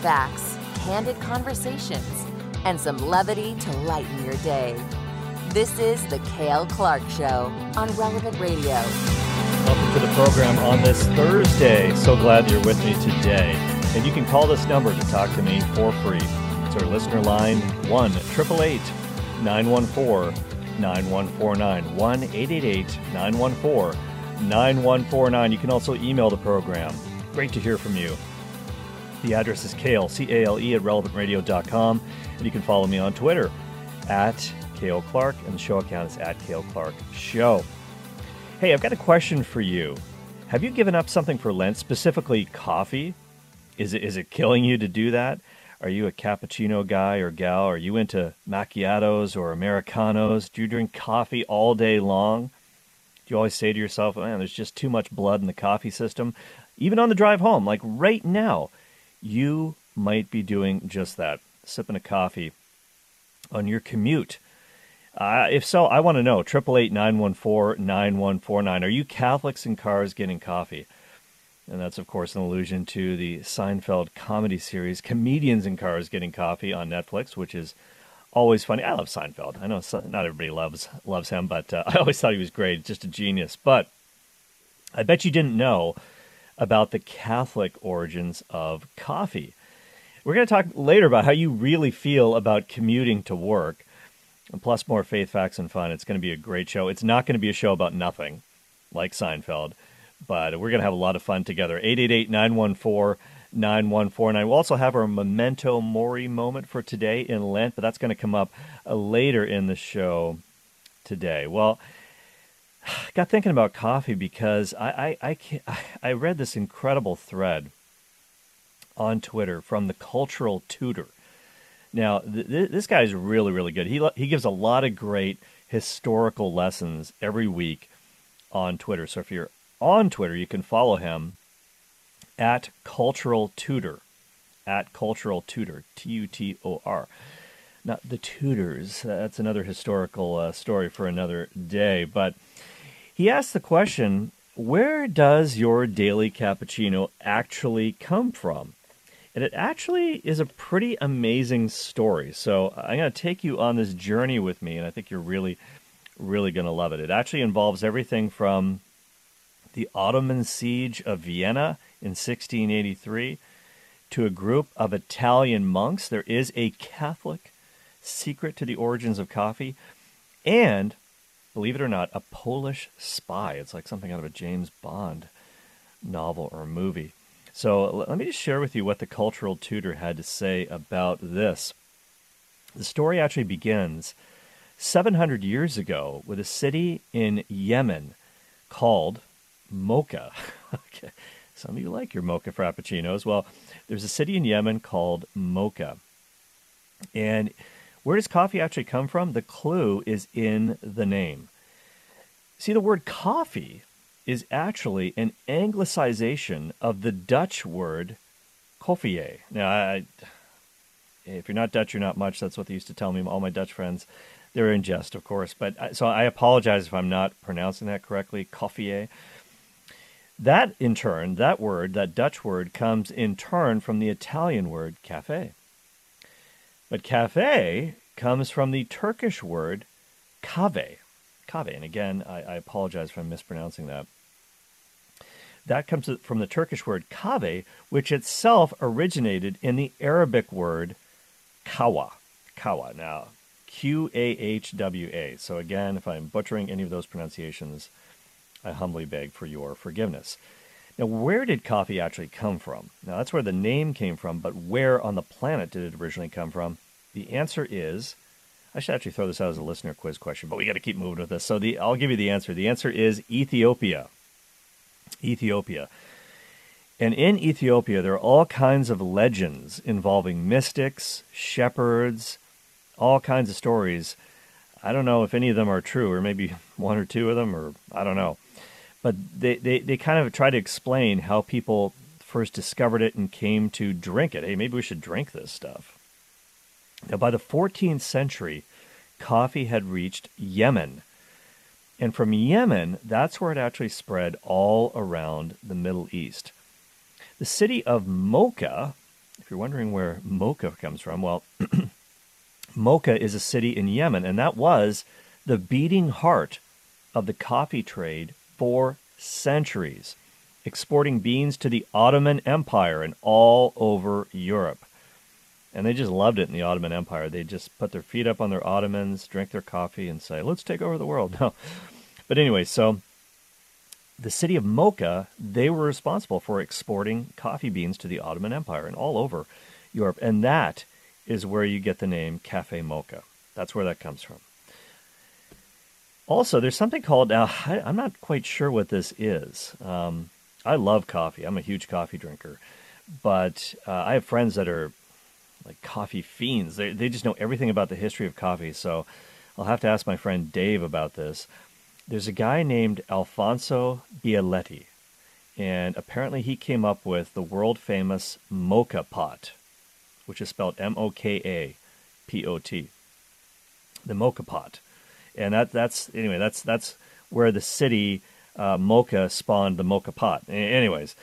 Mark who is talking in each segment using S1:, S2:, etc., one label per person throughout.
S1: facts, candid conversations, and some levity to lighten your day. This is The Cale Clark Show on Relevant Radio.
S2: Welcome to the program on this Thursday. So glad you're with me today. And you can call this number to talk to me for free. It's our listener line 1 888 914 9149. 1 888 914 9149. You can also email the program. Great to hear from you. The address is Cale, C A L E, at relevantradio.com. And you can follow me on Twitter at Cale Clark, and the show account is at Cale Clark Show. Hey, I've got a question for you. Have you given up something for Lent, specifically coffee? Is it, is it killing you to do that? Are you a cappuccino guy or gal? Are you into macchiatos or Americanos? Do you drink coffee all day long? Do you always say to yourself, man, there's just too much blood in the coffee system? Even on the drive home, like right now, you might be doing just that, sipping a coffee on your commute. Uh, if so, I want to know. 888 914 9149. Are you Catholics in cars getting coffee? And that's, of course, an allusion to the Seinfeld comedy series, Comedians in Cars Getting Coffee on Netflix, which is always funny. I love Seinfeld. I know not everybody loves loves him, but uh, I always thought he was great, just a genius. But I bet you didn't know about the Catholic origins of coffee. We're going to talk later about how you really feel about commuting to work, plus more faith, facts, and fun. It's going to be a great show. It's not going to be a show about nothing, like Seinfeld, but we're going to have a lot of fun together. 888 914 9149. We'll also have our memento mori moment for today in Lent, but that's going to come up uh, later in the show today. Well, got thinking about coffee because I, I, I, I read this incredible thread on Twitter from the cultural tutor. Now, th- this guy is really, really good. He, he gives a lot of great historical lessons every week on Twitter. So if you're on Twitter, you can follow him at Cultural Tutor. At Cultural Tutor. T U T O R. Not the Tudors. That's another historical uh, story for another day. But he asked the question where does your daily cappuccino actually come from? And it actually is a pretty amazing story. So I'm going to take you on this journey with me, and I think you're really, really going to love it. It actually involves everything from the Ottoman siege of Vienna in 1683 to a group of Italian monks. There is a Catholic secret to the origins of coffee, and believe it or not, a Polish spy. It's like something out of a James Bond novel or movie. So let me just share with you what the cultural tutor had to say about this. The story actually begins 700 years ago with a city in Yemen called Mocha. okay. Some of you like your mocha frappuccinos. Well, there's a city in Yemen called Mocha. And where does coffee actually come from? The clue is in the name. See, the word coffee is actually an anglicization of the Dutch word koffie. Now, I, if you're not Dutch, you're not much. That's what they used to tell me. All my Dutch friends, they're in jest, of course. But uh, so I apologize if I'm not pronouncing that correctly. Koffie. That, in turn, that word, that Dutch word, comes in turn from the Italian word cafe. But cafe comes from the Turkish word kave. Kave. And again, I, I apologize for mispronouncing that. That comes from the Turkish word kave, which itself originated in the Arabic word kawa. Kawa. Now, Q A H W A. So, again, if I'm butchering any of those pronunciations, I humbly beg for your forgiveness. Now, where did coffee actually come from? Now, that's where the name came from, but where on the planet did it originally come from? The answer is I should actually throw this out as a listener quiz question, but we got to keep moving with this. So, the, I'll give you the answer. The answer is Ethiopia. Ethiopia. And in Ethiopia, there are all kinds of legends involving mystics, shepherds, all kinds of stories. I don't know if any of them are true, or maybe one or two of them, or I don't know. But they, they, they kind of try to explain how people first discovered it and came to drink it. Hey, maybe we should drink this stuff. Now, by the 14th century, coffee had reached Yemen. And from Yemen, that's where it actually spread all around the Middle East. The city of Mocha if you're wondering where mocha comes from, well, Mocha is a city in Yemen, and that was the beating heart of the coffee trade for centuries, exporting beans to the Ottoman Empire and all over Europe. And they just loved it in the Ottoman Empire. They just put their feet up on their ottomans, drink their coffee, and say, let's take over the world. No. But anyway, so the city of Mocha, they were responsible for exporting coffee beans to the Ottoman Empire and all over Europe. And that is where you get the name Cafe Mocha. That's where that comes from. Also, there's something called, now, I, am not quite sure what this is. Um, I love coffee, I'm a huge coffee drinker. But uh, I have friends that are like coffee fiends. They, they just know everything about the history of coffee. So I'll have to ask my friend Dave about this. There's a guy named Alfonso Bialetti, and apparently he came up with the world famous moka pot, which is spelled M O K A P O T. The moka pot. And that that's anyway, that's that's where the city uh, Mocha spawned the moka pot. Anyways,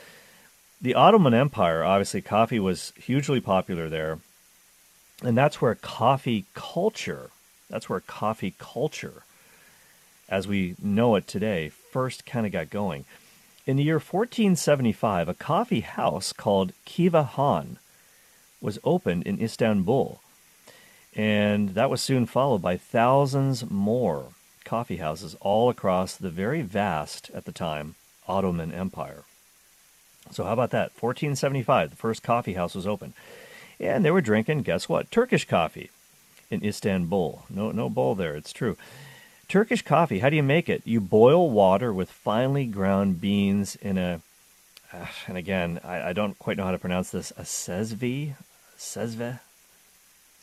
S2: the Ottoman Empire, obviously, coffee was hugely popular there. And that's where coffee culture, that's where coffee culture, as we know it today, first kind of got going. In the year 1475, a coffee house called Kiva Han was opened in Istanbul. And that was soon followed by thousands more coffee houses all across the very vast, at the time, Ottoman Empire. So, how about that? 1475, the first coffee house was open. And they were drinking, guess what? Turkish coffee in Istanbul. No, no bowl there, it's true. Turkish coffee, how do you make it? You boil water with finely ground beans in a, uh, and again, I, I, don't quite know how to pronounce this, a cezve, cezve,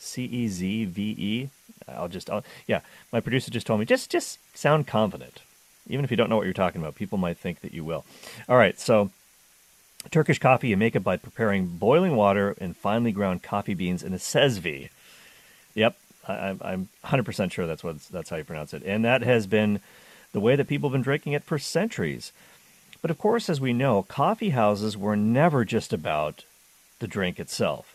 S2: C E Z V E. I'll just, I'll, yeah, my producer just told me, just, just sound confident. Even if you don't know what you're talking about, people might think that you will. All right, so Turkish coffee, you make it by preparing boiling water and finely ground coffee beans in a sezvi. Yep, I, am 100% sure that's what that's how you pronounce it. And that has been the way that people have been drinking it for centuries. But of course, as we know, coffee houses were never just about the drink itself.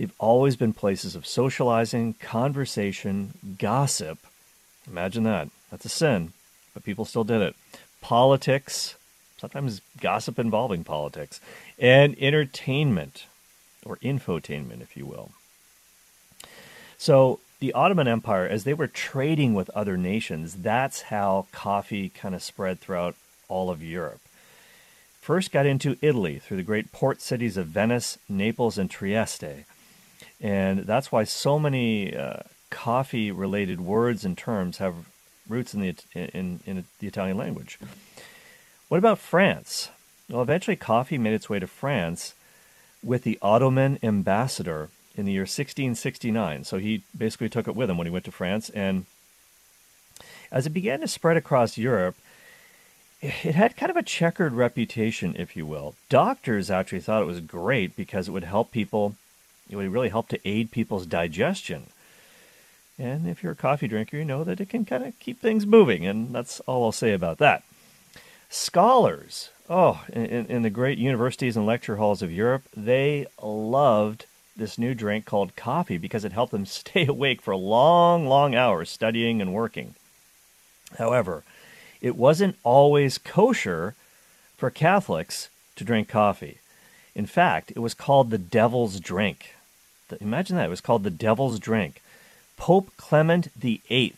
S2: They've always been places of socializing, conversation, gossip. Imagine that. That's a sin, but people still did it. Politics, sometimes gossip involving politics, and entertainment, or infotainment, if you will. So, the Ottoman Empire, as they were trading with other nations, that's how coffee kind of spread throughout all of Europe. First got into Italy through the great port cities of Venice, Naples, and Trieste. And that's why so many uh, coffee related words and terms have roots in the, in, in the Italian language. What about France? Well, eventually coffee made its way to France with the Ottoman ambassador in the year 1669. So he basically took it with him when he went to France. And as it began to spread across Europe, it had kind of a checkered reputation, if you will. Doctors actually thought it was great because it would help people, it would really help to aid people's digestion. And if you're a coffee drinker, you know that it can kind of keep things moving, and that's all I'll say about that. Scholars, oh, in, in the great universities and lecture halls of Europe, they loved this new drink called coffee because it helped them stay awake for long, long hours studying and working. However, it wasn't always kosher for Catholics to drink coffee. In fact, it was called the devil's drink. Imagine that. It was called the devil's drink. Pope Clement VIII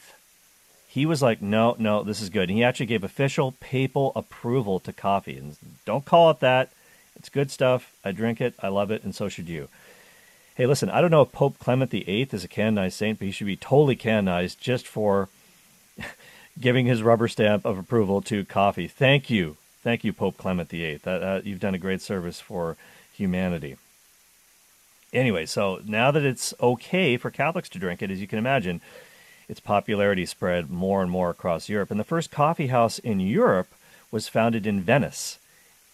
S2: he was like, no, no, this is good. And he actually gave official papal approval to coffee. And don't call it that. It's good stuff. I drink it. I love it. And so should you. Hey, listen, I don't know if Pope Clement VIII is a canonized saint, but he should be totally canonized just for giving his rubber stamp of approval to coffee. Thank you. Thank you, Pope Clement VIII. Uh, you've done a great service for humanity. Anyway, so now that it's okay for Catholics to drink it, as you can imagine, its popularity spread more and more across Europe. And the first coffee house in Europe was founded in Venice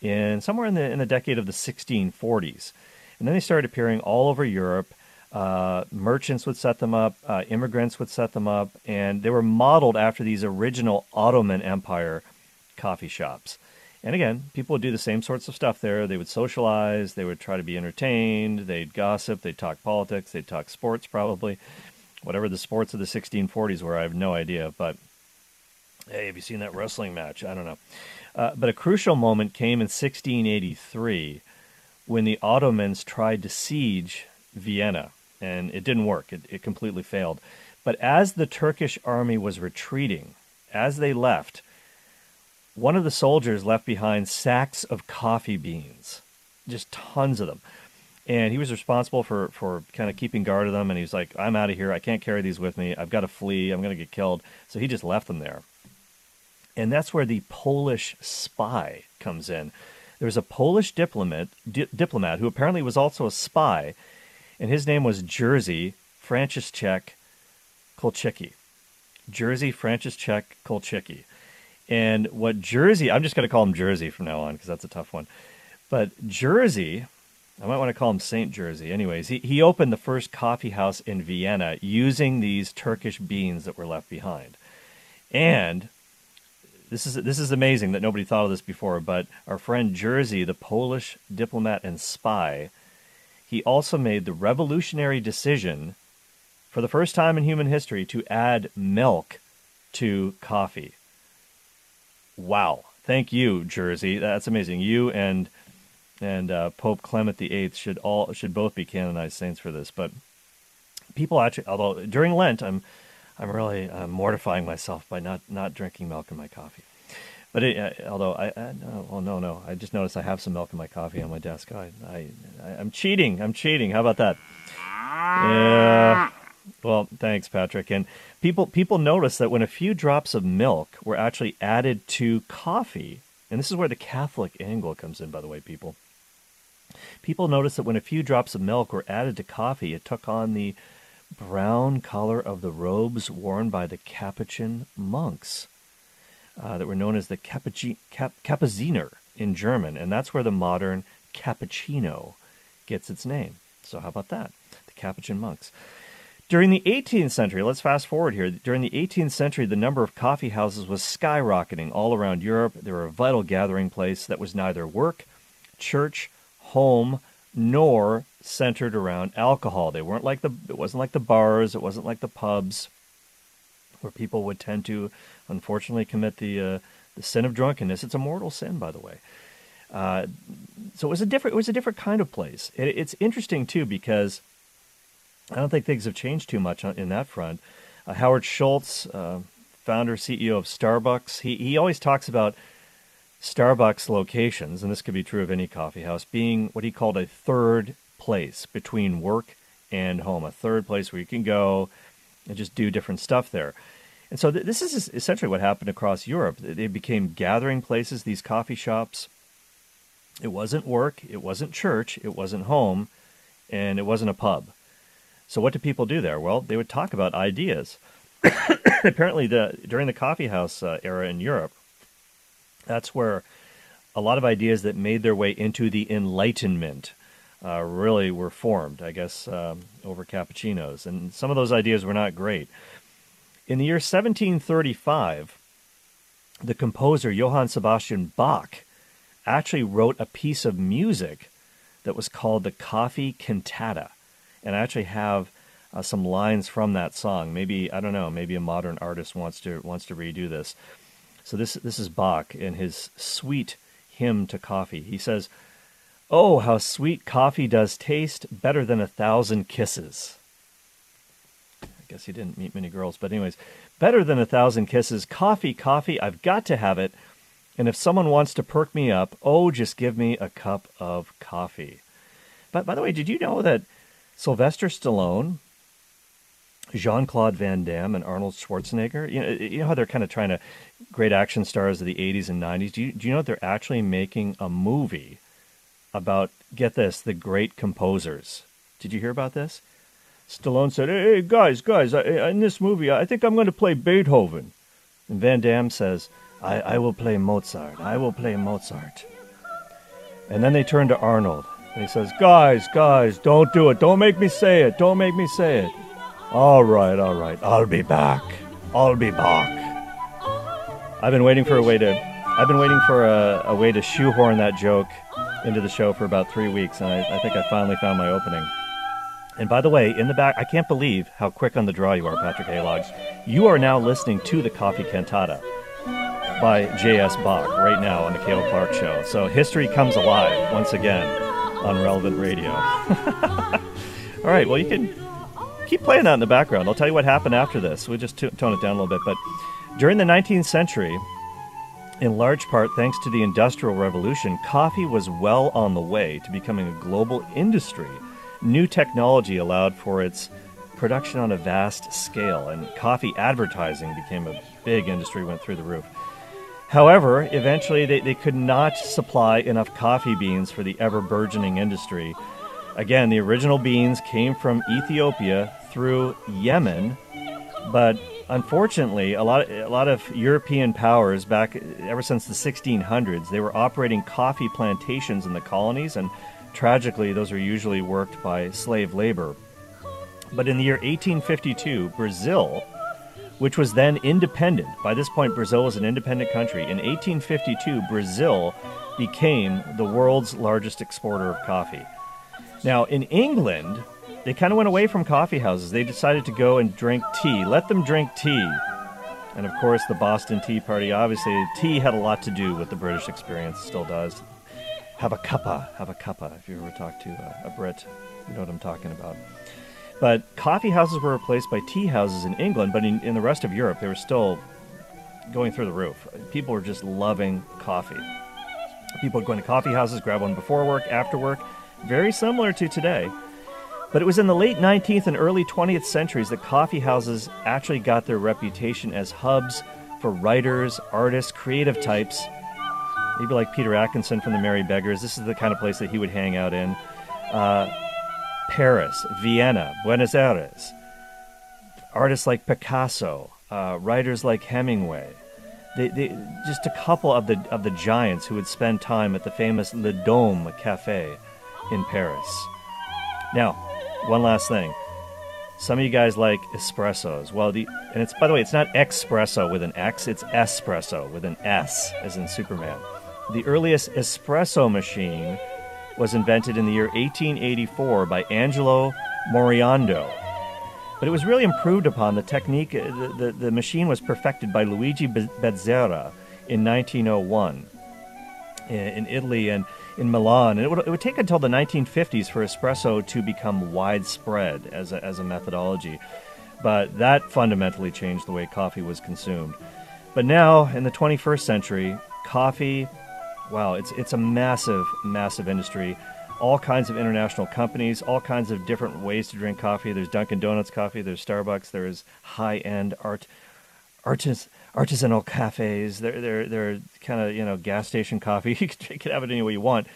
S2: in somewhere in the in the decade of the 1640s. And then they started appearing all over Europe. Uh, merchants would set them up, uh, immigrants would set them up, and they were modeled after these original Ottoman Empire coffee shops. And again, people would do the same sorts of stuff there. They would socialize, they would try to be entertained, they'd gossip, they'd talk politics, they'd talk sports, probably. Whatever the sports of the 1640s were, I have no idea. But hey, have you seen that wrestling match? I don't know. Uh, but a crucial moment came in 1683 when the Ottomans tried to siege Vienna, and it didn't work. It, it completely failed. But as the Turkish army was retreating, as they left, one of the soldiers left behind sacks of coffee beans, just tons of them. And he was responsible for, for kind of keeping guard of them. And he was like, I'm out of here. I can't carry these with me. I've got to flee. I'm going to get killed. So he just left them there. And that's where the Polish spy comes in. There was a Polish diplomat, di- diplomat who apparently was also a spy, and his name was Jerzy Franciszek Kulczycki. Jerzy Franciszek Kulczycki. And what Jersey, I'm just going to call him Jersey from now on because that's a tough one. But Jersey, I might want to call him Saint Jersey. Anyways, he, he opened the first coffee house in Vienna using these Turkish beans that were left behind. And this is this is amazing that nobody thought of this before, but our friend Jersey, the Polish diplomat and spy, he also made the revolutionary decision for the first time in human history to add milk to coffee. Wow. Thank you, Jersey. That's amazing. You and and uh, Pope Clement VIII should all should both be canonized saints for this. But people actually, although during Lent, I'm I'm really uh, mortifying myself by not not drinking milk in my coffee. But it, uh, although I, I no, oh no no, I just noticed I have some milk in my coffee on my desk. I, I I'm cheating. I'm cheating. How about that? Yeah. Well, thanks, Patrick. And people people noticed that when a few drops of milk were actually added to coffee, and this is where the Catholic angle comes in, by the way, people. People noticed that when a few drops of milk were added to coffee, it took on the brown color of the robes worn by the Capuchin monks uh, that were known as the Capucci- Cap- Kapuziner in German, and that's where the modern cappuccino gets its name. So, how about that? The Capuchin monks. During the 18th century, let's fast forward here. During the 18th century, the number of coffee houses was skyrocketing all around Europe. They were a vital gathering place that was neither work, church, home, nor centered around alcohol. They weren't like the it wasn't like the bars, it wasn't like the pubs where people would tend to unfortunately commit the uh, the sin of drunkenness. It's a mortal sin, by the way. Uh, so it was a different it was a different kind of place. It, it's interesting too because I don't think things have changed too much in that front. Uh, Howard Schultz, uh, founder CEO of Starbucks, he he always talks about Starbucks locations, and this could be true of any coffee house, being what he called a third place between work and home, a third place where you can go and just do different stuff there. And so th- this is essentially what happened across Europe. They became gathering places, these coffee shops. It wasn't work, it wasn't church, it wasn't home, and it wasn't a pub. So what do people do there? Well, they would talk about ideas. Apparently, the during the coffee house uh, era in Europe, that's where a lot of ideas that made their way into the Enlightenment uh, really were formed, I guess, um, over cappuccinos. And some of those ideas were not great. In the year 1735, the composer Johann Sebastian Bach actually wrote a piece of music that was called the Coffee Cantata and I actually have uh, some lines from that song. Maybe I don't know. Maybe a modern artist wants to wants to redo this. So this this is Bach in his sweet hymn to coffee. He says, "Oh, how sweet coffee does taste, better than a thousand kisses." I guess he didn't meet many girls, but anyways, better than a thousand kisses. Coffee, coffee, I've got to have it. And if someone wants to perk me up, oh, just give me a cup of coffee. But by the way, did you know that Sylvester Stallone, Jean Claude Van Damme, and Arnold Schwarzenegger. You know, you know how they're kind of trying to great action stars of the 80s and 90s. Do you, do you know that they're actually making a movie about get this the great composers? Did you hear about this? Stallone said, "Hey guys, guys, in this movie, I think I'm going to play Beethoven." And Van Damme says, I, I will play Mozart. I will play Mozart." And then they turn to Arnold and he says, Guys, guys, don't do it. Don't make me say it. Don't make me say it. All right, all right. I'll be back. I'll be back. I've been waiting for a way to I've been waiting for a, a, way to shoehorn that joke into the show for about three weeks, and I, I think I finally found my opening. And by the way, in the back, I can't believe how quick on the draw you are, Patrick Haylogs. You are now listening to the Coffee Cantata by J.S. Bach right now on the Cale Clark Show. So history comes alive once again on Relevant Radio. All right, well, you can keep playing that in the background. I'll tell you what happened after this. We'll just t- tone it down a little bit. But during the 19th century, in large part thanks to the Industrial Revolution, coffee was well on the way to becoming a global industry. New technology allowed for its production on a vast scale, and coffee advertising became a big industry, went through the roof. However, eventually they, they could not supply enough coffee beans for the ever burgeoning industry. Again, the original beans came from Ethiopia through Yemen, but unfortunately, a lot, a lot of European powers back ever since the 1600s, they were operating coffee plantations in the colonies, and tragically, those are usually worked by slave labor. But in the year 1852, Brazil, which was then independent, by this point, Brazil was an independent country. In 1852, Brazil became the world's largest exporter of coffee. Now, in England, they kind of went away from coffee houses. They decided to go and drink tea. Let them drink tea. And of course, the Boston Tea Party, obviously, tea had a lot to do with the British experience, still does. Have a cuppa, have a cuppa. If you ever talk to a, a Brit, you know what I'm talking about. But coffee houses were replaced by tea houses in England, but in, in the rest of Europe, they were still going through the roof. People were just loving coffee. People would go into coffee houses, grab one before work, after work, very similar to today. But it was in the late 19th and early 20th centuries that coffee houses actually got their reputation as hubs for writers, artists, creative types. Maybe like Peter Atkinson from the Merry Beggars. This is the kind of place that he would hang out in. Uh, Paris, Vienna, Buenos Aires. Artists like Picasso, uh, writers like Hemingway. They, they, just a couple of the of the giants who would spend time at the famous Le Dôme Cafe in Paris. Now, one last thing. Some of you guys like espressos. Well, the and it's by the way, it's not espresso with an X, it's espresso with an S, as in Superman. The earliest espresso machine was invented in the year 1884 by Angelo Moriondo. But it was really improved upon. The technique, uh, the, the, the machine was perfected by Luigi Bezzera in 1901 in Italy, and in Milan. And it would, it would take until the 1950s for espresso to become widespread as a, as a methodology. But that fundamentally changed the way coffee was consumed. But now, in the 21st century, coffee, wow, it's, it's a massive, massive industry. All kinds of international companies, all kinds of different ways to drink coffee. There's Dunkin' Donuts coffee, there's Starbucks, there's high end art, artists artisanal cafes. They're they're they're kind of you know gas station coffee. You can have it any way you want.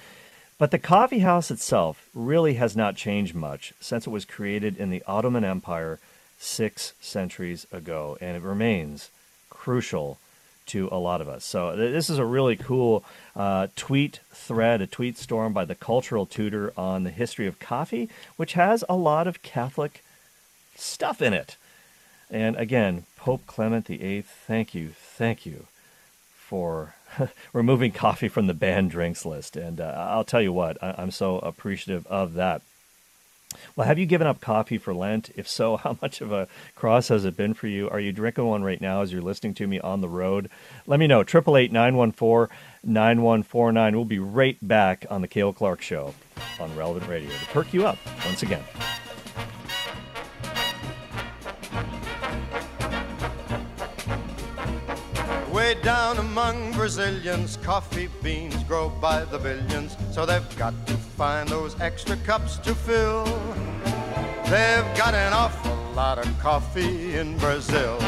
S2: But the coffee house itself really has not changed much since it was created in the Ottoman Empire six centuries ago, and it remains crucial to a lot of us. So this is a really cool uh, tweet thread, a tweet storm by the Cultural Tutor on the history of coffee, which has a lot of Catholic stuff in it. And again, Pope Clement VIII, thank you, thank you for removing coffee from the banned drinks list. And uh, I'll tell you what, I- I'm so appreciative of that. Well, have you given up coffee for Lent? If so, how much of a cross has it been for you? Are you drinking one right now as you're listening to me on the road? Let me know. 888 914 9149. We'll be right back on The Cale Clark Show on Relevant Radio to perk you up once again.
S3: Way down among Brazilians, coffee beans grow by the billions, so they've got to find those extra cups to fill. They've got an awful lot of coffee in Brazil.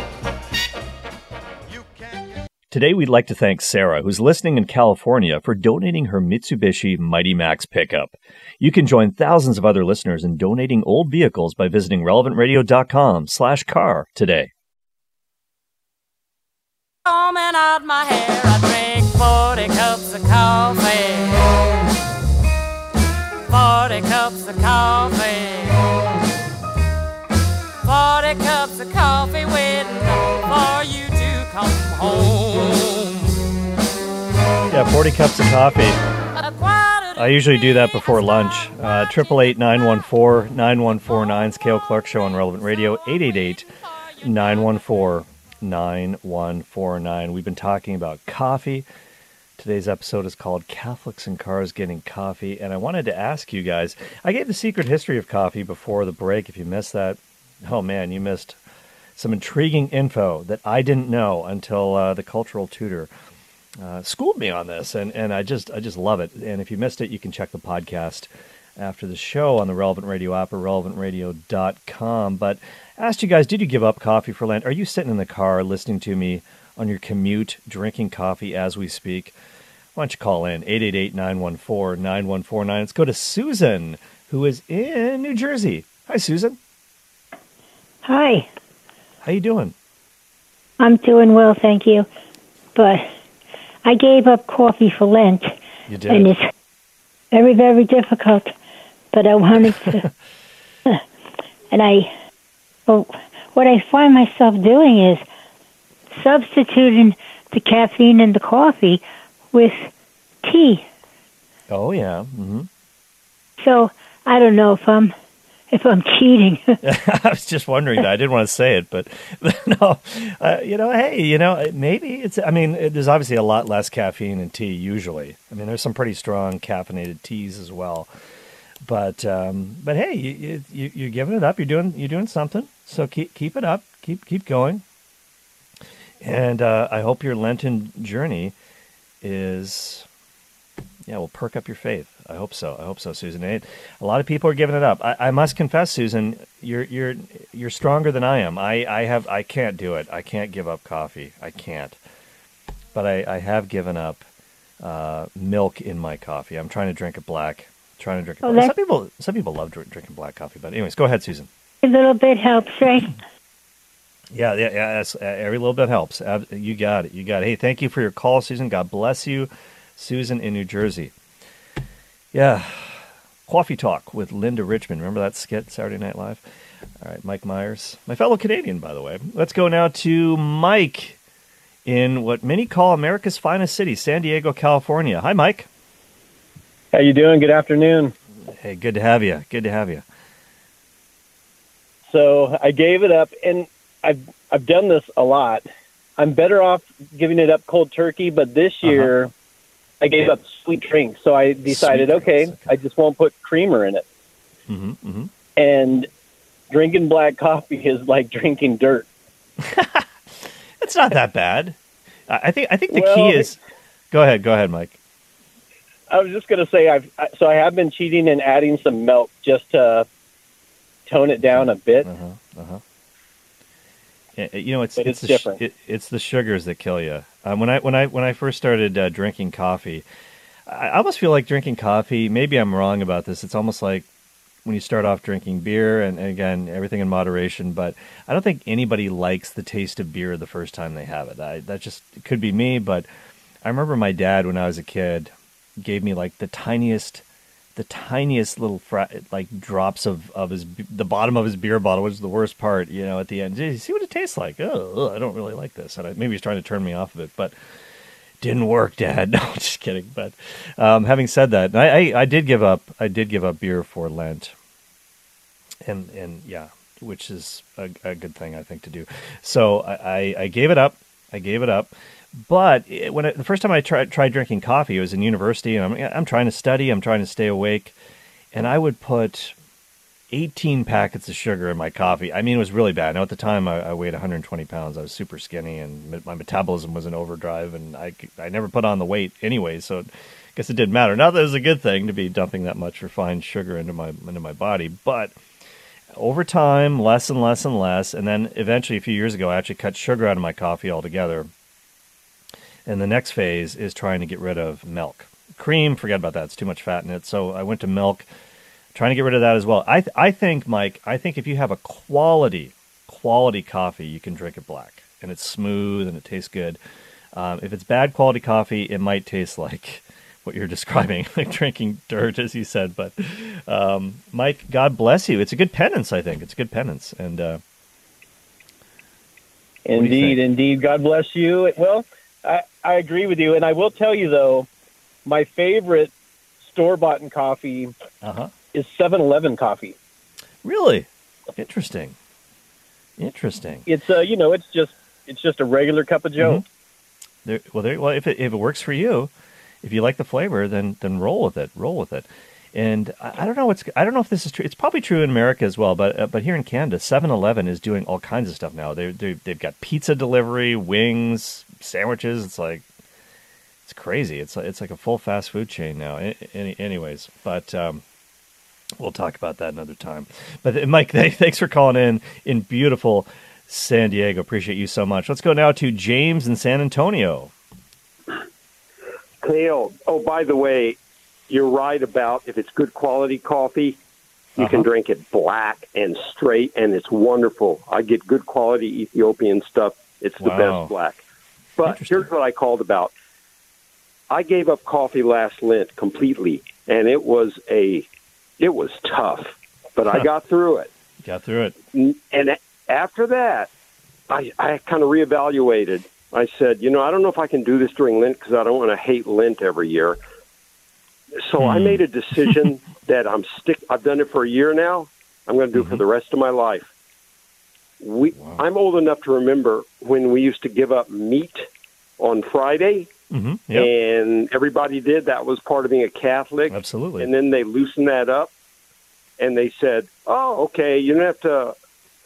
S2: Today, we'd like to thank Sarah, who's listening in California, for donating her Mitsubishi Mighty Max pickup. You can join thousands of other listeners in donating old vehicles by visiting relevantradio.com/car today
S4: combing out my hair, I drink 40 cups of coffee. 40 cups of coffee. 40 cups of coffee waiting for you to come home.
S2: Yeah, 40 cups of coffee. I usually do that before lunch. Uh, Triple eight nine one four nine one four nine. Cale Clark Show on Relevant Radio. 888 914 9149. We've been talking about coffee. Today's episode is called Catholics and Cars Getting Coffee. And I wanted to ask you guys I gave the secret history of coffee before the break. If you missed that, oh man, you missed some intriguing info that I didn't know until uh, the cultural tutor uh, schooled me on this, and, and I just I just love it. And if you missed it, you can check the podcast after the show on the Relevant Radio app or relevantradio.com. But asked you guys, did you give up coffee for Lent? Are you sitting in the car listening to me on your commute, drinking coffee as we speak? Why don't you call in 888-914-9149. Let's go to Susan, who is in New Jersey. Hi, Susan.
S5: Hi.
S2: How you doing?
S5: I'm doing well, thank you. But I gave up coffee for Lent.
S2: You did.
S5: And it's very, very difficult. But I wanted to. and I. Well, what I find myself doing is substituting the caffeine in the coffee with tea.
S2: Oh, yeah. Mm-hmm.
S5: So I don't know if I'm if I'm cheating.
S2: I was just wondering that. I didn't want to say it, but no, uh, you know, hey, you know, maybe it's. I mean, it, there's obviously a lot less caffeine in tea usually. I mean, there's some pretty strong caffeinated teas as well. But um, but hey, you, you you're giving it up. You're doing you're doing something. So keep keep it up. Keep keep going. And uh, I hope your Lenten journey is yeah, will perk up your faith. I hope so. I hope so, Susan. A lot of people are giving it up. I, I, must confess, Susan, you're you're you're stronger than I am. I, I have I can't do it. I can't give up coffee. I can't. But I, I have given up uh, milk in my coffee. I'm trying to drink it black. Trying to drink it.
S5: Oh.
S2: Some people some people love drink, drinking black coffee. But anyways, go ahead, Susan.
S5: A little bit helps, right?
S2: Yeah, yeah, yeah. Uh, every little bit helps. You got it. You got it. Hey, thank you for your call, Susan. God bless you, Susan in New Jersey. Yeah. Coffee Talk with Linda Richmond. Remember that skit, Saturday Night Live? All right, Mike Myers, my fellow Canadian, by the way. Let's go now to Mike in what many call America's finest city, San Diego, California. Hi, Mike.
S6: How you doing? Good afternoon.
S2: Hey, good to have you. Good to have you.
S6: So I gave it up, and I've I've done this a lot. I'm better off giving it up cold turkey, but this uh-huh. year. Uh-huh I gave up sweet drinks. So I decided, okay, okay, I just won't put creamer in it.
S2: Mm-hmm, mm-hmm.
S6: And drinking black coffee is like drinking dirt.
S2: it's not that bad. I think. I think the
S6: well,
S2: key is. Go ahead. Go ahead, Mike.
S6: I was just going to say I've so I have been cheating and adding some milk just to tone it down a bit.
S2: Uh-huh, uh-huh. You know, it's it's,
S6: it's different.
S2: Sh- it, it's the sugars that kill you. Um, when I when I when I first started uh, drinking coffee, I almost feel like drinking coffee. Maybe I'm wrong about this. It's almost like when you start off drinking beer, and, and again, everything in moderation. But I don't think anybody likes the taste of beer the first time they have it. I, that just it could be me, but I remember my dad when I was a kid gave me like the tiniest the tiniest little fra- like drops of, of his the bottom of his beer bottle, which is the worst part. You know, at the end, see what it tastes like. Oh, I don't really like this. And I, maybe he's trying to turn me off of it, but didn't work, Dad. No, just kidding. But um, having said that, I, I, I did give up. I did give up beer for Lent, and and yeah, which is a, a good thing I think to do. So I, I gave it up. I gave it up. But eh, when the first time I tried tried drinking coffee, it was in university, and I'm I'm trying to study, I'm trying to stay awake, and I would put 18 packets of sugar in my coffee. I mean, it was really bad. Now at the time, I, I weighed 120 pounds. I was super skinny, and my metabolism was in overdrive, and I I never put on the weight anyway, so. I guess it didn't matter. Now, that was a good thing to be dumping that much refined sugar into my into my body, but over time, less and less and less, and then eventually, a few years ago, I actually cut sugar out of my coffee altogether and the next phase is trying to get rid of milk. Cream, forget about that. It's too much fat in it. So I went to milk, trying to get rid of that as well. I, th- I think, Mike, I think if you have a quality, quality coffee, you can drink it black. And it's smooth and it tastes good. Um, if it's bad quality coffee, it might taste like what you're describing, like drinking dirt, as you said. But um, Mike, God bless you. It's a good penance, I think. It's a good penance. And uh,
S6: indeed, indeed. God bless you. Well, I, I agree with you, and I will tell you though, my favorite store bought coffee
S2: Uh huh.
S6: is 7-Eleven coffee.
S2: Really interesting. Interesting.
S6: It's uh, you know, it's just it's just a regular cup of Joe.
S2: Mhm. There, well, there, well, if it, if it works for you, if you like the flavor, then then roll with it. Roll with it. And I, I don't know what's I don't know if this is true. It's probably true in America as well, but uh, but here in Canada, 7-Eleven is doing all kinds of stuff now. They they they've got pizza delivery, wings, sandwiches. It's like it's crazy. It's like, it's like a full fast food chain now. Any, anyways, but um, we'll talk about that another time. But Mike, thanks for calling in in beautiful San Diego. Appreciate you so much. Let's go now to James in San Antonio.
S7: Cale. Oh, by the way, you're right about if it's good quality coffee, you can
S2: Uh-huh.
S7: drink it black and straight, and it's wonderful. I get good quality Ethiopian stuff. It's the
S2: Wow.
S7: best black. But here's what I called about. I gave up coffee last Lent completely, and it was a, it was tough, but I got through it.
S2: Got through it.
S7: And after that, I, I kind of reevaluated. I said, you know, I don't know if I can do this during Lent because I don't want to hate Lent every year. So I
S2: Hmm.
S7: made a decision that I'm stick. I've done it for a year now. I'm going to do it for the rest of my life. We,
S2: Wow.
S7: I'm old enough to remember when we used to give up meat on Friday,
S2: hmm Yep.
S7: and everybody did. That was part of being a Catholic.
S2: Absolutely.
S7: And then they loosened that up and they said, oh, okay, you don't have to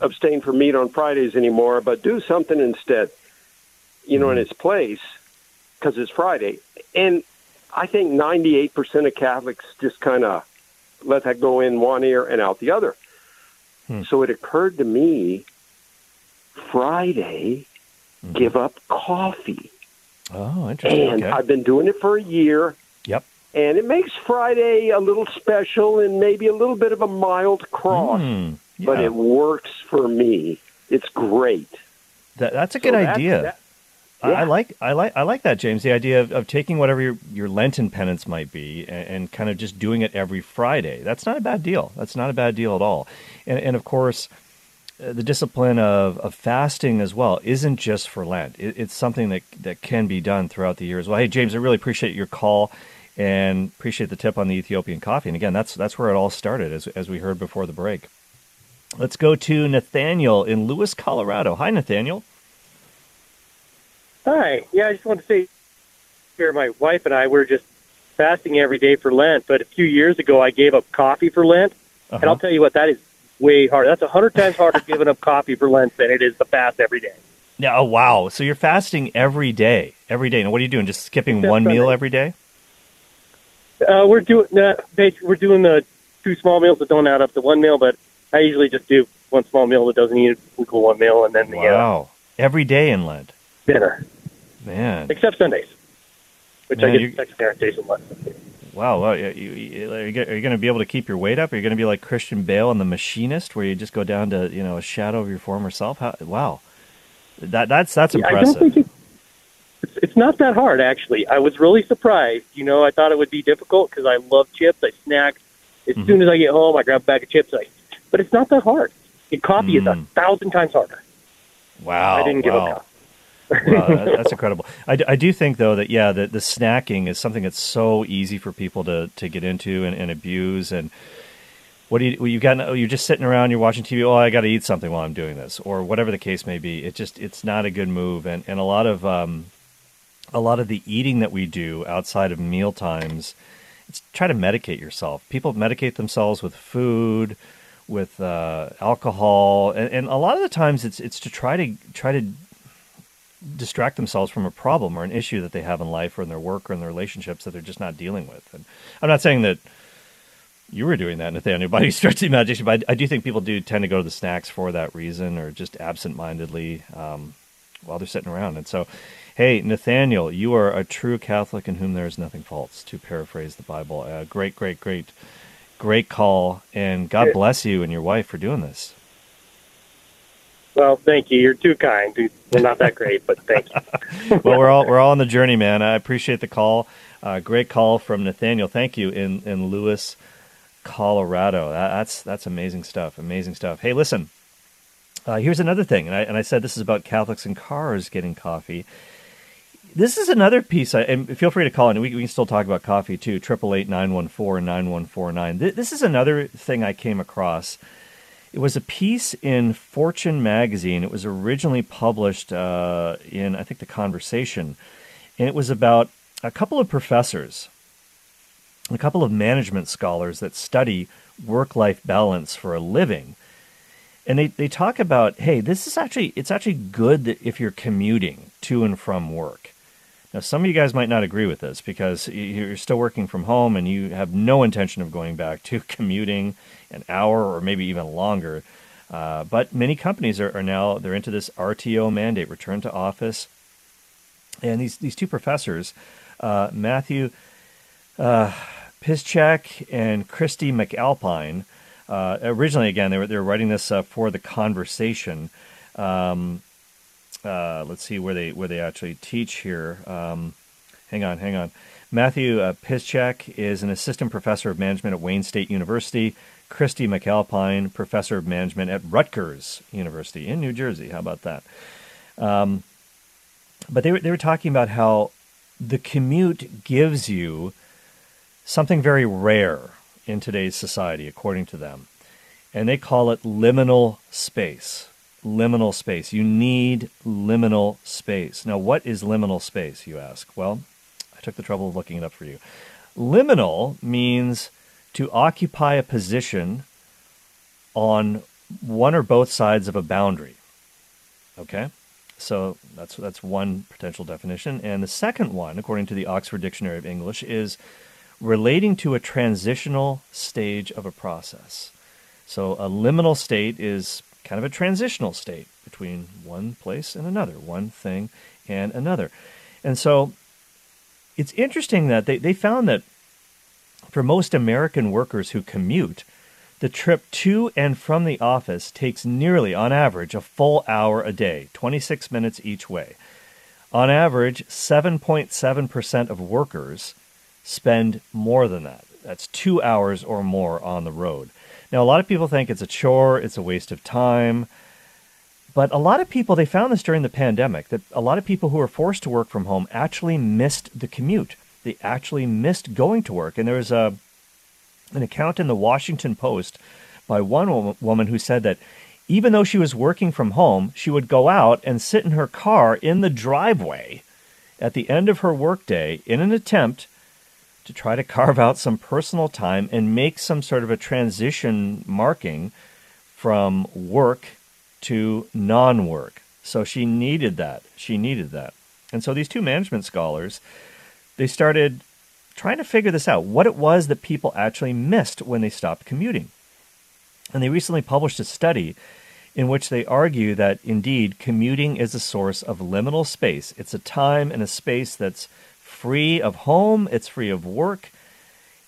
S7: abstain from meat on Fridays anymore, but do something instead, you know, in its place because it's Friday. And I think 98% of Catholics just kind of let that go in one ear and out the other.
S2: Hmm.
S7: So it occurred to me Friday,
S2: Mm-hmm.
S7: give up coffee.
S2: oh, interesting.
S7: And
S2: Okay.
S7: I've been doing it for a year
S2: Yep.
S7: and it makes Friday a little special and maybe a little bit of a mild cross,
S2: Mm,
S7: but it works for me. It's great.
S2: That, that's a
S7: So
S2: good
S7: that's-
S2: idea.
S7: that-
S2: I, I like I like I like that, James. The idea of, of taking whatever your, your Lenten penance might be and, and kind of just doing it every Friday. That's not a bad deal. That's not a bad deal at all. And, and of course, the discipline of, of fasting as well isn't just for Lent. It, it's something that that can be done throughout the year as well. Hey, James, I really appreciate your call and appreciate the tip on the Ethiopian coffee. And again, that's that's where it all started, as as we heard before the break. Let's go to Nathaniel in Lewis, Colorado. Hi, Nathaniel.
S8: Hi. Yeah, I just want to say here, my wife and I were just fasting every day for Lent, but a few years ago I gave up coffee for Lent, and
S2: Uh-huh.
S8: I'll tell you what, that is way harder. That's a hundred times harder giving up coffee for Lent than it is to fast every day.
S2: Yeah. Oh, wow. So you're fasting every day, every day. Now, what are you doing? Just skipping
S8: Except
S2: one meal every day?
S8: Uh, we're doing uh, we're doing the two small meals that don't add up to one meal, but I usually just do one small meal that doesn't equal one meal, and then the uh,
S2: Wow. Every day in Lent.
S8: dinner,
S2: Man.
S8: except Sundays, which
S2: Man,
S8: I get vegetarian days and less.
S2: Wow. are you, are you going to be able to keep your weight up? Are you going to be like Christian Bale in The Machinist, where you just go down to you know a shadow of your former self? How, wow. That that's that's
S8: Yeah, I
S2: impressive.
S8: don't think it, it's, it's not that hard, actually. I was really surprised. You know, I thought it would be difficult because I love chips. I snack as
S2: Mhm.
S8: soon as I get home. I grab a bag of chips. I, but it's not that hard. And coffee is a
S2: Mm.
S8: thousand times harder.
S2: wow.
S8: I didn't give
S2: wow.
S8: up.
S2: Wow, that's incredible. I, I do think though that yeah, the, the snacking is something that's so easy for people to, to get into and, and abuse. And what do you well, you got? oh, You're just sitting around, you're watching TV. Oh, I got to eat something while I'm doing this, or whatever the case may be. It just it's not a good move. And and a lot of um, a lot of the eating that we do outside of meal times, it's try to medicate yourself. People medicate themselves with food, with uh, alcohol, and, and a lot of the times it's it's to try to try to distract themselves from a problem or an issue that they have in life or in their work or in their relationships that they're just not dealing with. And I'm not saying that you were doing that, Nathaniel, by any stretch of the imagination, but I, do think people do tend to go to the snacks for that reason or just absent-mindedly um, while they're sitting around. And so, hey, Nathaniel, you are a true Catholic in whom there is nothing false, to paraphrase the Bible. Uh, great, great, great, great call. And God bless you and your wife for doing this.
S8: Well, thank you. You're too kind. We're not that great, but thank you.
S2: well, we're all we're all on the journey, man. I appreciate the call. Uh, great call from Nathaniel. Thank you in in Lewis, Colorado. That, that's that's amazing stuff. Amazing stuff. Hey, listen. Uh, here's another thing, and I and I said this is about Catholics and cars getting coffee. this is another piece, I, and feel free to call in. We, we can still talk about coffee too. Triple eight nine one four nine one four nine. This is another thing I came across. It was a piece in Fortune magazine. It was originally published uh, in, I think, The Conversation, and it was about a couple of professors, a couple of management scholars that study work-life balance for a living. And they, they talk about hey this is actually it's actually good if you're commuting to and from work now some of you guys might not agree with this because you're still working from home and you have no intention of going back to commuting an hour or maybe even longer uh, but many companies are, are now they're into this rto mandate return to office and these, these two professors uh, matthew uh, piszczek and kristie mcalpine uh, originally, again, they were they were writing this uh, for the conversation. Um, uh, let's see where they where they actually teach here. Um, hang on, hang on. Matthew uh, is an assistant professor of management at Wayne State University. Kristie McAlpine, professor of management at Rutgers University in New Jersey. How about that? Um, but they were they were talking about how the commute gives you something very rare in today's society, according to them. And they call it liminal space. Liminal space. You need liminal space. Now, what is liminal space, you ask? Well, I took the trouble of looking it up for you. Liminal means to occupy a position on one or both sides of a boundary. Okay? So that's that's one potential definition. And the second one, according to the Oxford Dictionary of English, is relating to a transitional stage of a process. So a liminal state is kind of a transitional state between one place and another, one thing and another. And so it's interesting that they, they found that for most American workers who commute, the trip to and from the office takes nearly, on average, a full hour a day, 26 minutes each way. On average, 7.7% of workers spend more than that. That's two hours or more on the road. Now, a lot of people think it's a chore, it's a waste of time. But a lot of people, they found this during the pandemic, that a lot of people who were forced to work from home actually missed the commute. They actually missed going to work. And there was a, an account in the Washington Post by one woman who said that even though she was working from home, she would go out and sit in her car in the driveway at the end of her workday in an attempt to try to carve out some personal time and make some sort of a transition marking from work to non work. So she needed that. She needed that. And so these two management scholars, they started trying to figure this out what it was that people actually missed when they stopped commuting. And they recently published a study in which they argue that indeed commuting is a source of liminal space. It's a time and a space that's free of home, it's free of work,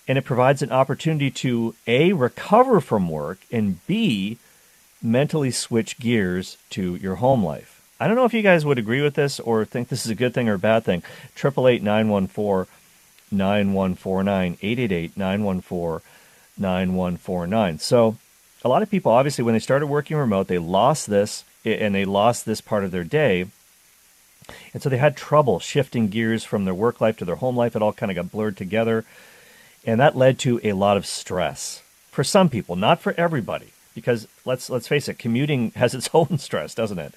S2: and it provides an opportunity to A, recover from work, and B, mentally switch gears to your home life. I don't know if you guys would agree with this or think this is a good thing or a bad thing. 888 914 9149, 888 914 9149. So, a lot of people, obviously, when they started working remote, they lost this and they lost this part of their day. And so they had trouble shifting gears from their work life to their home life. It all kind of got blurred together. And that led to a lot of stress for some people, not for everybody. Because let's let's face it, commuting has its own stress, doesn't it?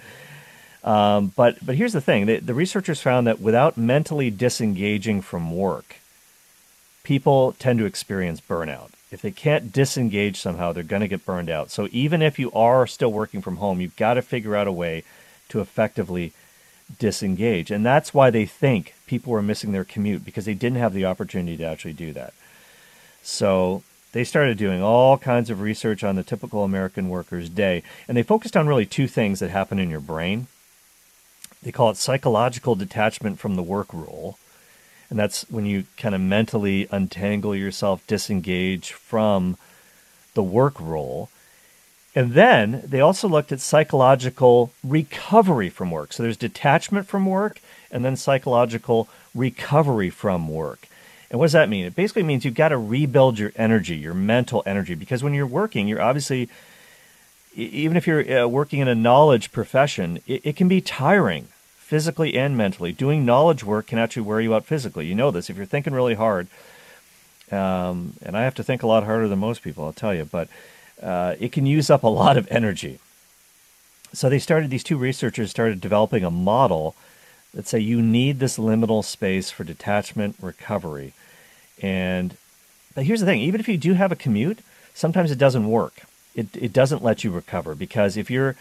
S2: Um, but but here's the thing: the, the researchers found that without mentally disengaging from work, people tend to experience burnout. If they can't disengage somehow, they're going to get burned out. So even if you are still working from home, you've got to figure out a way to effectively disengage. And that's why they think people were missing their commute because they didn't have the opportunity to actually do that. So they started doing all kinds of research on the typical American worker's day. And they focused on really two things that happen in your brain. They call it psychological detachment from the work rule. And that's when you kind of mentally untangle yourself, disengage from the work role. And then they also looked at psychological recovery from work. So there's detachment from work and then psychological recovery from work. And what does that mean? It basically means you've got to rebuild your energy, your mental energy, because when you're working, you're obviously, even if you're uh, working in a knowledge profession, it, it can be tiring physically and mentally. Doing knowledge work can actually wear you out physically. You know this. If you're thinking really hard, um, and I have to think a lot harder than most people, I'll tell you, but uh, it can use up a lot of energy. So they started, these two researchers started developing a model that say you need this liminal space for detachment recovery. And but here's the thing, even if you do have a commute, sometimes it doesn't work. It, it doesn't let you recover because if you're,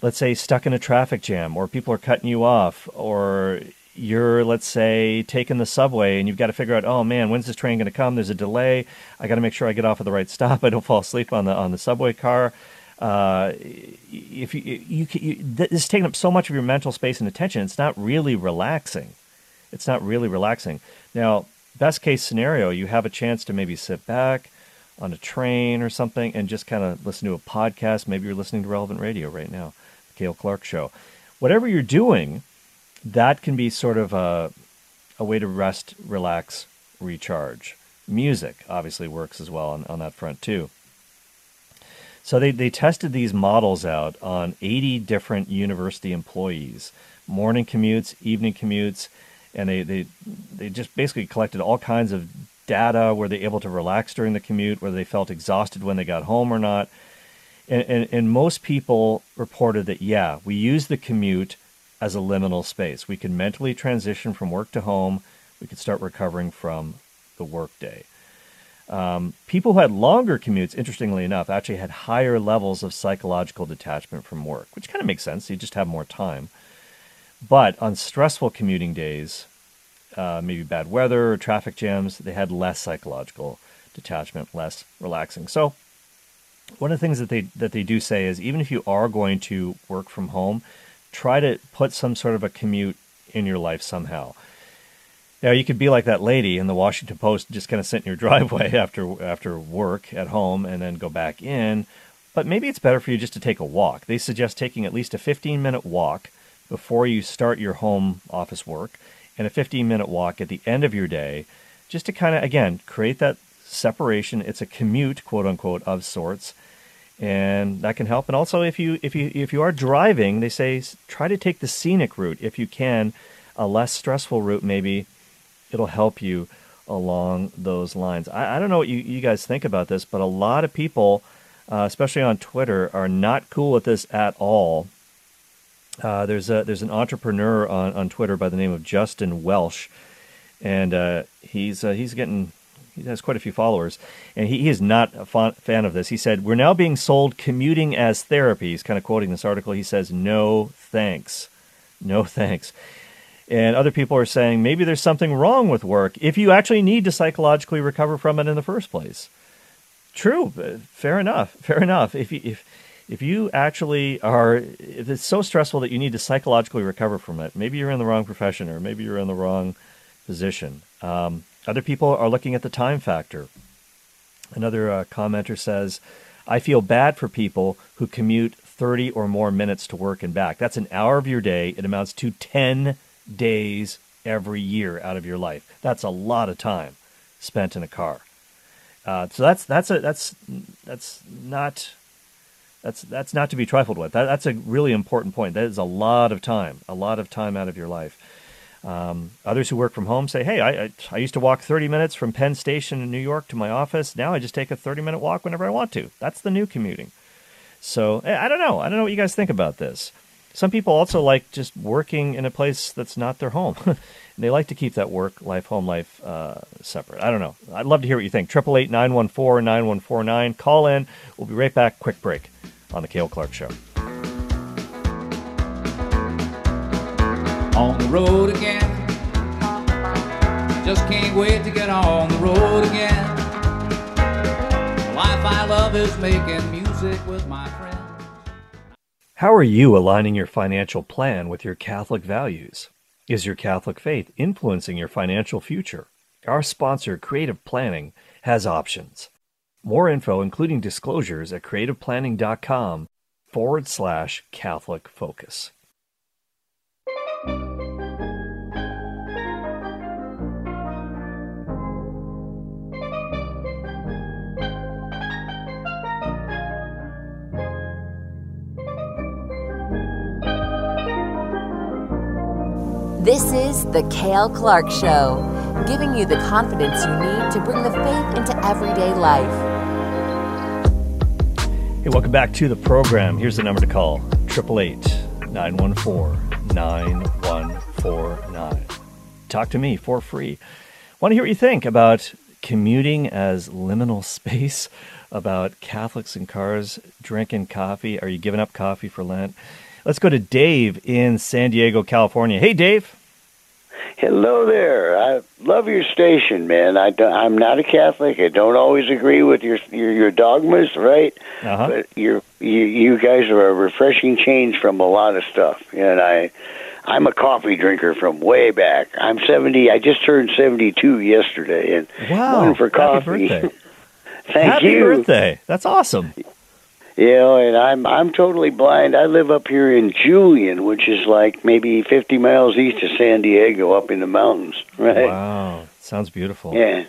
S2: let's say, stuck in a traffic jam or people are cutting you off or you're, let's say, taking the subway and you've got to figure out, oh man, when's this train going to come? There's a delay. I got to make sure I get off at the right stop. I don't fall asleep on the on the subway car. Uh, if you, you, you, this is taking up so much of your mental space and attention, it's not really relaxing. It's not really relaxing. Now, best case scenario, you have a chance to maybe sit back on a train or something and just kind of listen to a podcast. Maybe you're listening to Relevant Radio right now, the Cale Clark Show. Whatever you're doing, that can be sort of a, a way to rest, relax, recharge. Music obviously works as well on, on that front too. So they, they tested these models out on 80 different university employees, morning commutes, evening commutes, and they, they, they just basically collected all kinds of data. Were they able to relax during the commute? Whether they felt exhausted when they got home or not? And, and, and most people reported that, yeah, we use the commute as a liminal space. We can mentally transition from work to home. We can start recovering from the workday. Um, people who had longer commutes, interestingly enough, actually had higher levels of psychological detachment from work, which kind of makes sense. You just have more time. But on stressful commuting days, uh, maybe bad weather or traffic jams, they had less psychological detachment, less relaxing. So, one of the things that they that they do say is even if you are going to work from home, try to put some sort of a commute in your life somehow. Now you could be like that lady in the Washington Post, just kind of sit in your driveway after after work at home and then go back in. But maybe it's better for you just to take a walk. They suggest taking at least a 15 minute walk before you start your home office work and a 15 minute walk at the end of your day, just to kind of, again, create that separation. It's a commute, quote unquote, of sorts. And that can help. And also, if you if you if you are driving, they say try to take the scenic route if you can, a less stressful route maybe. It'll help you along those lines. I, I don't know what you, you guys think about this, but a lot of people, uh, especially on Twitter, are not cool with this at all. Uh, there's a there's an entrepreneur on, on Twitter by the name of Justin Welsh, and uh, he's uh, he's getting he has quite a few followers, and he, he is not a fan of this. He said, "We're now being sold commuting as therapy." He's kind of quoting this article. He says, "No thanks, no thanks." And other people are saying maybe there's something wrong with work if you actually need to psychologically recover from it in the first place. True, fair enough, fair enough. If you, if if you actually are, if it's so stressful that you need to psychologically recover from it, maybe you're in the wrong profession or maybe you're in the wrong position. Um, other people are looking at the time factor. Another uh, commenter says, I feel bad for people who commute 30 or more minutes to work and back. That's an hour of your day. It amounts to 10 days every year out of your life. That's a lot of time spent in a car. Uh, so that's that's a that's that's not that's that's not to be trifled with. That, that's a really important point. That is a lot of time, a lot of time out of your life. Um, others who work from home say, "Hey, I, I, I used to walk 30 minutes from Penn Station in New York to my office. Now I just take a 30 minute walk whenever I want to. That's the new commuting." So eh, I don't know. I don't know what you guys think about this. Some people also like just working in a place that's not their home. And they like to keep that work life, home life uh, separate. I don't know. I'd love to hear what you think. Triple eight nine one four nine one four nine. Call in. We'll be right back. Quick break on the Cale Clark Show.
S9: On the road again. Just can't wait to get on the road again. The life I love is making music with my friends.
S2: How are you aligning your financial plan with your Catholic values? Is your Catholic faith influencing your financial future? Our sponsor, Creative Planning, has options. More info, including disclosures, at creativeplanning.com forward slash Catholic Focus.
S1: This is The Cale Clark Show, giving you the confidence you need to bring the faith into everyday life.
S2: Hey, welcome back to the program. Here's the number to call 888 914 9149. Talk to me for free. Want to hear what you think about commuting as liminal space, about Catholics and cars drinking coffee. Are you giving up coffee for Lent? Let's go to Dave in San Diego, California. Hey, Dave.
S10: Hello there. I love your station, man. I don't, I'm not a Catholic. I don't always agree with your your, your dogmas, right?
S2: Uh-huh.
S10: But you're, you you guys are a refreshing change from a lot of stuff, and I I'm a coffee drinker from way back. I'm 70. I just turned 72 yesterday, and
S2: Wow.
S10: one for
S2: Happy
S10: coffee.
S2: birthday.
S10: Thank
S2: Happy
S10: you.
S2: Happy birthday. That's awesome.
S10: You know, and I'm I'm totally blind. I live up here in Julian, which is like maybe 50 miles east of San Diego, up in the mountains, right?
S2: Wow. Sounds beautiful.
S10: Yeah.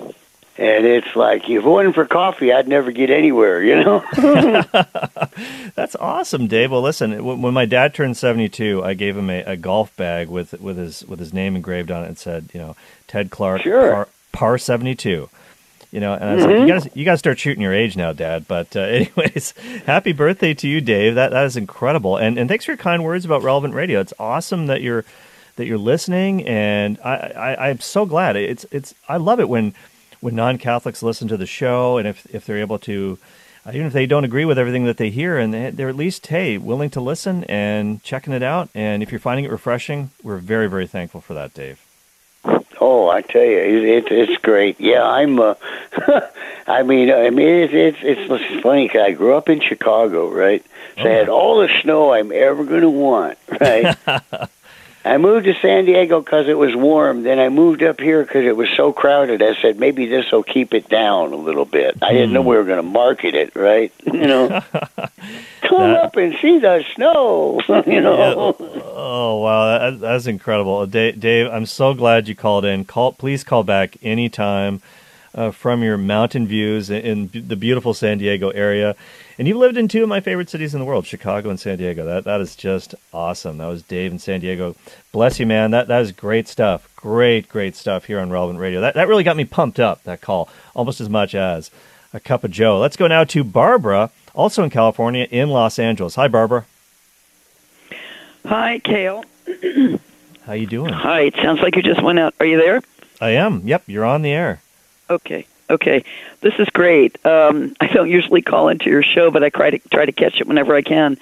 S10: And it's like if it wasn't for coffee, I'd never get anywhere. You know.
S2: That's awesome, Dave. Well, listen, when my dad turned 72, I gave him a, a golf bag with with his with his name engraved on it and said, you know, Ted Clark,
S10: Sure.
S2: par, par 72. You know, and I was like, you guys, you guys start shooting your age now, Dad. But uh, anyways, happy birthday to you, Dave. That that is incredible, and and thanks for your kind words about relevant radio. It's awesome that you're that you're listening, and I, I I'm so glad. It's it's I love it when when non Catholics listen to the show, and if if they're able to, uh, even if they don't agree with everything that they hear, and they're at least hey willing to listen and checking it out. And if you're finding it refreshing, we're very very thankful for that, Dave.
S10: Oh, I tell you, it, it, it's great. Yeah, I'm. Uh, I mean, I mean, it's it's it's, it's funny 'cause I grew up in Chicago, right? So I had all the snow I'm ever going to want, right? I moved to San Diego because it was warm. Then I moved up here because it was so crowded. I said maybe this will keep it down a little bit. I didn't know we were going to market it, right? You know, come
S2: That-
S10: up and see the snow. you know.
S2: Oh wow, that, that's incredible, Dave, Dave. I'm so glad you called in. Call, please call back anytime uh, from your mountain views in, in the beautiful San Diego area. And you lived in two of my favorite cities in the world, Chicago and San Diego. That that is just awesome. That was Dave in San Diego. Bless you, man. That that is great stuff. Great, great stuff here on Relevant Radio. That that really got me pumped up. That call almost as much as a cup of Joe. Let's go now to Barbara, also in California, in Los Angeles. Hi, Barbara.
S11: Hi, Cale.
S2: How you doing?
S11: Hi. It sounds like you just went out. Are you there?
S2: I am. Yep, you're on the air.
S11: Okay. Okay. This is great. Um, I don't usually call into your show, but I try to try to catch it whenever I can.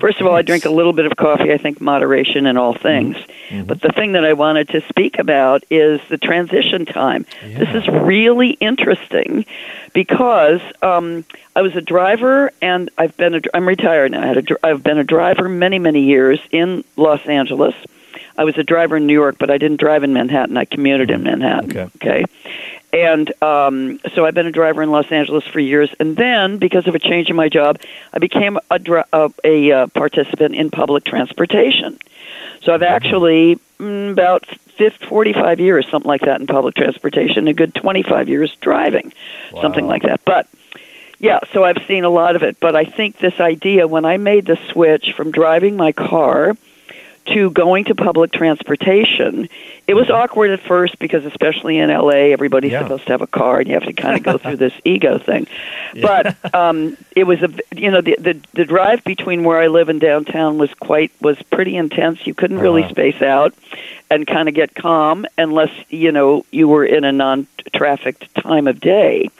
S11: First of all, I drink a little bit of coffee. I think moderation in all things. But the thing that I wanted to speak about is the transition time. This is really interesting because um, I was a driver, and I've been a, I'm retired now. I had a, I've been a driver many many years in Los Angeles. I was a driver in New York, but I didn't drive in Manhattan. I commuted in Manhattan.
S2: Okay.
S11: okay? And um, so I've been a driver in Los Angeles for years. And then, because of a change in my job, I became a, dri- uh, a uh, participant in public transportation. So I've actually mm, about 50, 45 years, something like that, in public transportation, a good 25 years driving, something like that. But yeah, so I've seen a lot of it. But I think this idea, when I made the switch from driving my car to going to public transportation, it was awkward at first because, especially in LA, everybody's
S2: Yeah.
S11: supposed to have a car, and you have to kind of go through this ego thing. But um, it was a, you know, the, the the drive between where I live and downtown was quite was pretty intense. You couldn't really
S2: Uh-huh.
S11: space out and kind of get calm unless you know you were in a non-trafficked time of day.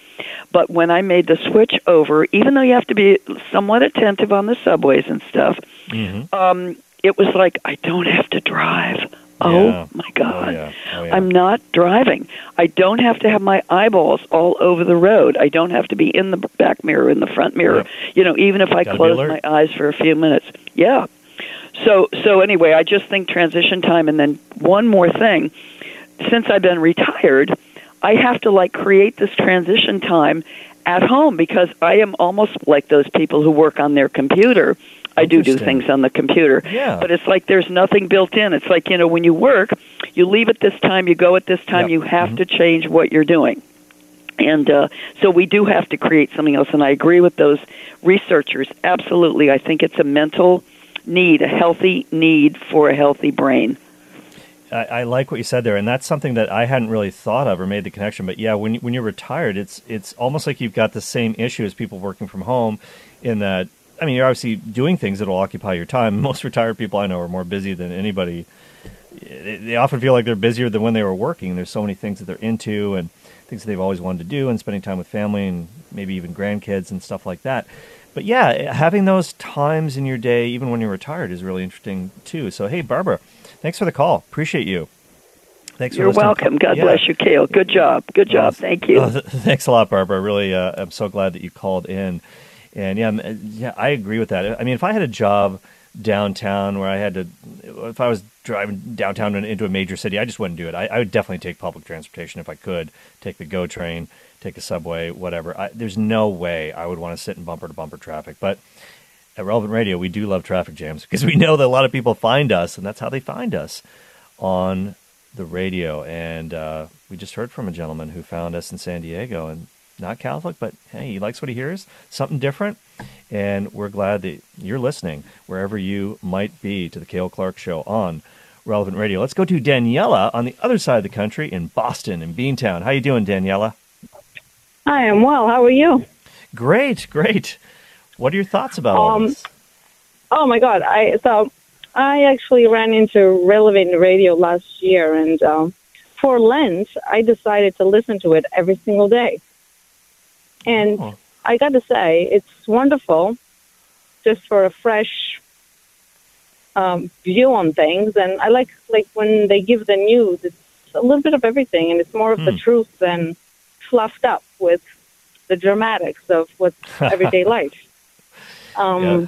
S11: But when I made the switch over, even though you have to be somewhat attentive on the subways and stuff,
S2: Mm-hmm.
S11: um, it was like I don't have to drive. Oh
S2: Yeah.
S11: my oh, God.
S2: Oh, yeah. Oh, yeah.
S11: I'm not driving. I don't have to have my eyeballs all over the road. I don't have to be in the back mirror, in the front mirror. You know, even if I
S2: Gotta
S11: close my eyes for a few minutes. Yeah. So so anyway, I just think transition time and then one more thing. Since I've been retired, I have to like create this transition time at home because I am almost like those people who work on their computer. I do do things on the computer.
S2: Yeah.
S11: But it's like there's nothing built in. It's like, you know, when you work, you leave at this time, you go at this time,
S2: Yep.
S11: you have
S2: Mhm.
S11: to change what you're doing. And uh, so we do have to create something else. And I agree with those researchers. Absolutely. I think it's a mental need, a healthy need for a healthy brain.
S2: I, I like what you said there, and that's something that I hadn't really thought of or made the connection. But yeah, when when you're retired, it's it's almost like you've got the same issue as people working from home, in that I mean, you're obviously doing things that will occupy your time. Most retired people I know are more busy than anybody. They often feel like they're busier than when they were working. There's so many things that they're into and things that they've always wanted to do, and spending time with family and maybe even grandkids and stuff like that. But yeah, having those times in your day, even when you're retired, is really interesting too. So hey, Barbara, thanks for the call. Appreciate you. Thanks.
S11: You're welcome. God yeah. bless you, Cale. Good job. Good job. Well, Thank you.
S2: Well, thanks a lot, Barbara. Really, uh, I'm so glad that you called in. And yeah, yeah, I agree with that. I mean, if I had a job downtown where I had to, if I was driving downtown into a major city, I just wouldn't do it. I, I would definitely take public transportation if I could. Take the GO train, take a subway, whatever. I, there's no way I would want to sit in bumper to bumper traffic. But at Relevant Radio, we do love traffic jams because we know that a lot of people find us, and that's how they find us on the radio. And uh, we just heard from a gentleman who found us in San Diego, and not Catholic, but hey, he likes what he hears, something different. And we're glad that you're listening wherever you might be to the Cale Clark Show on Relevant Radio. Let's go to Daniela on the other side of the country in Boston, in Beantown. How you doing, Daniela?
S12: I am well. How are you?
S2: Great, great. What are your thoughts about all um, this?
S12: Oh my God! I so I actually ran into Relevant Radio last year, and um, for Lent, I decided to listen to it every single day. And oh. I got to say, it's wonderful just for a fresh um, view on things. And I like like when they give the news, it's a little bit of everything, and it's more of the hmm. truth than fluffed up with the dramatics of what's everyday life. Um, yeah.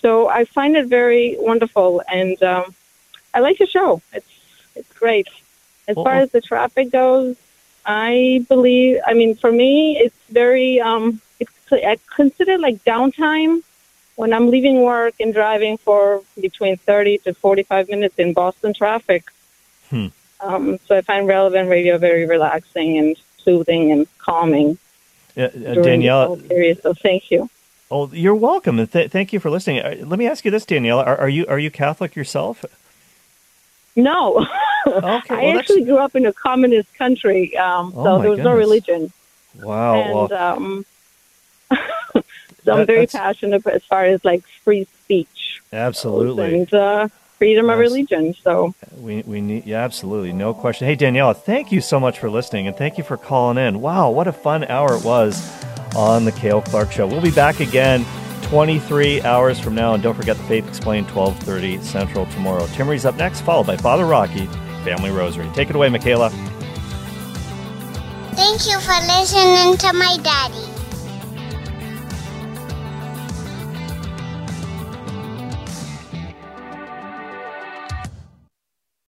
S12: So I find it very wonderful, and um, I like the show. It's it's great. As far as the traffic goes, I believe. I mean, for me, it's very. Um, it's I consider like downtime when I'm leaving work and driving for between thirty to forty-five minutes in Boston traffic. Hmm. Um, so I find relevant radio very relaxing and soothing and calming.
S2: Uh, Danielle,
S12: period. So thank you.
S2: Oh, you're welcome, th- thank you for listening. Uh, let me ask you this, Danielle: are, are you are you Catholic yourself?
S12: No. Okay, well, I actually grew up in a communist country, um, oh so there was goodness. no religion.
S2: Wow.
S12: And well, um, so that, I'm very passionate as far as like free speech.
S2: Absolutely.
S12: And uh, freedom yes. of religion. So
S2: we we need yeah, absolutely no question. Hey Daniela, thank you so much for listening and thank you for calling in. Wow, what a fun hour it was on the Cale Clark Show. We'll be back again 23 hours from now. And don't forget the Faith Explained 1230 Central tomorrow. Timmerie's up next, followed by Father Rocky, Family Rosary. Take it away, Michaela.
S13: Thank you for listening to my daddy.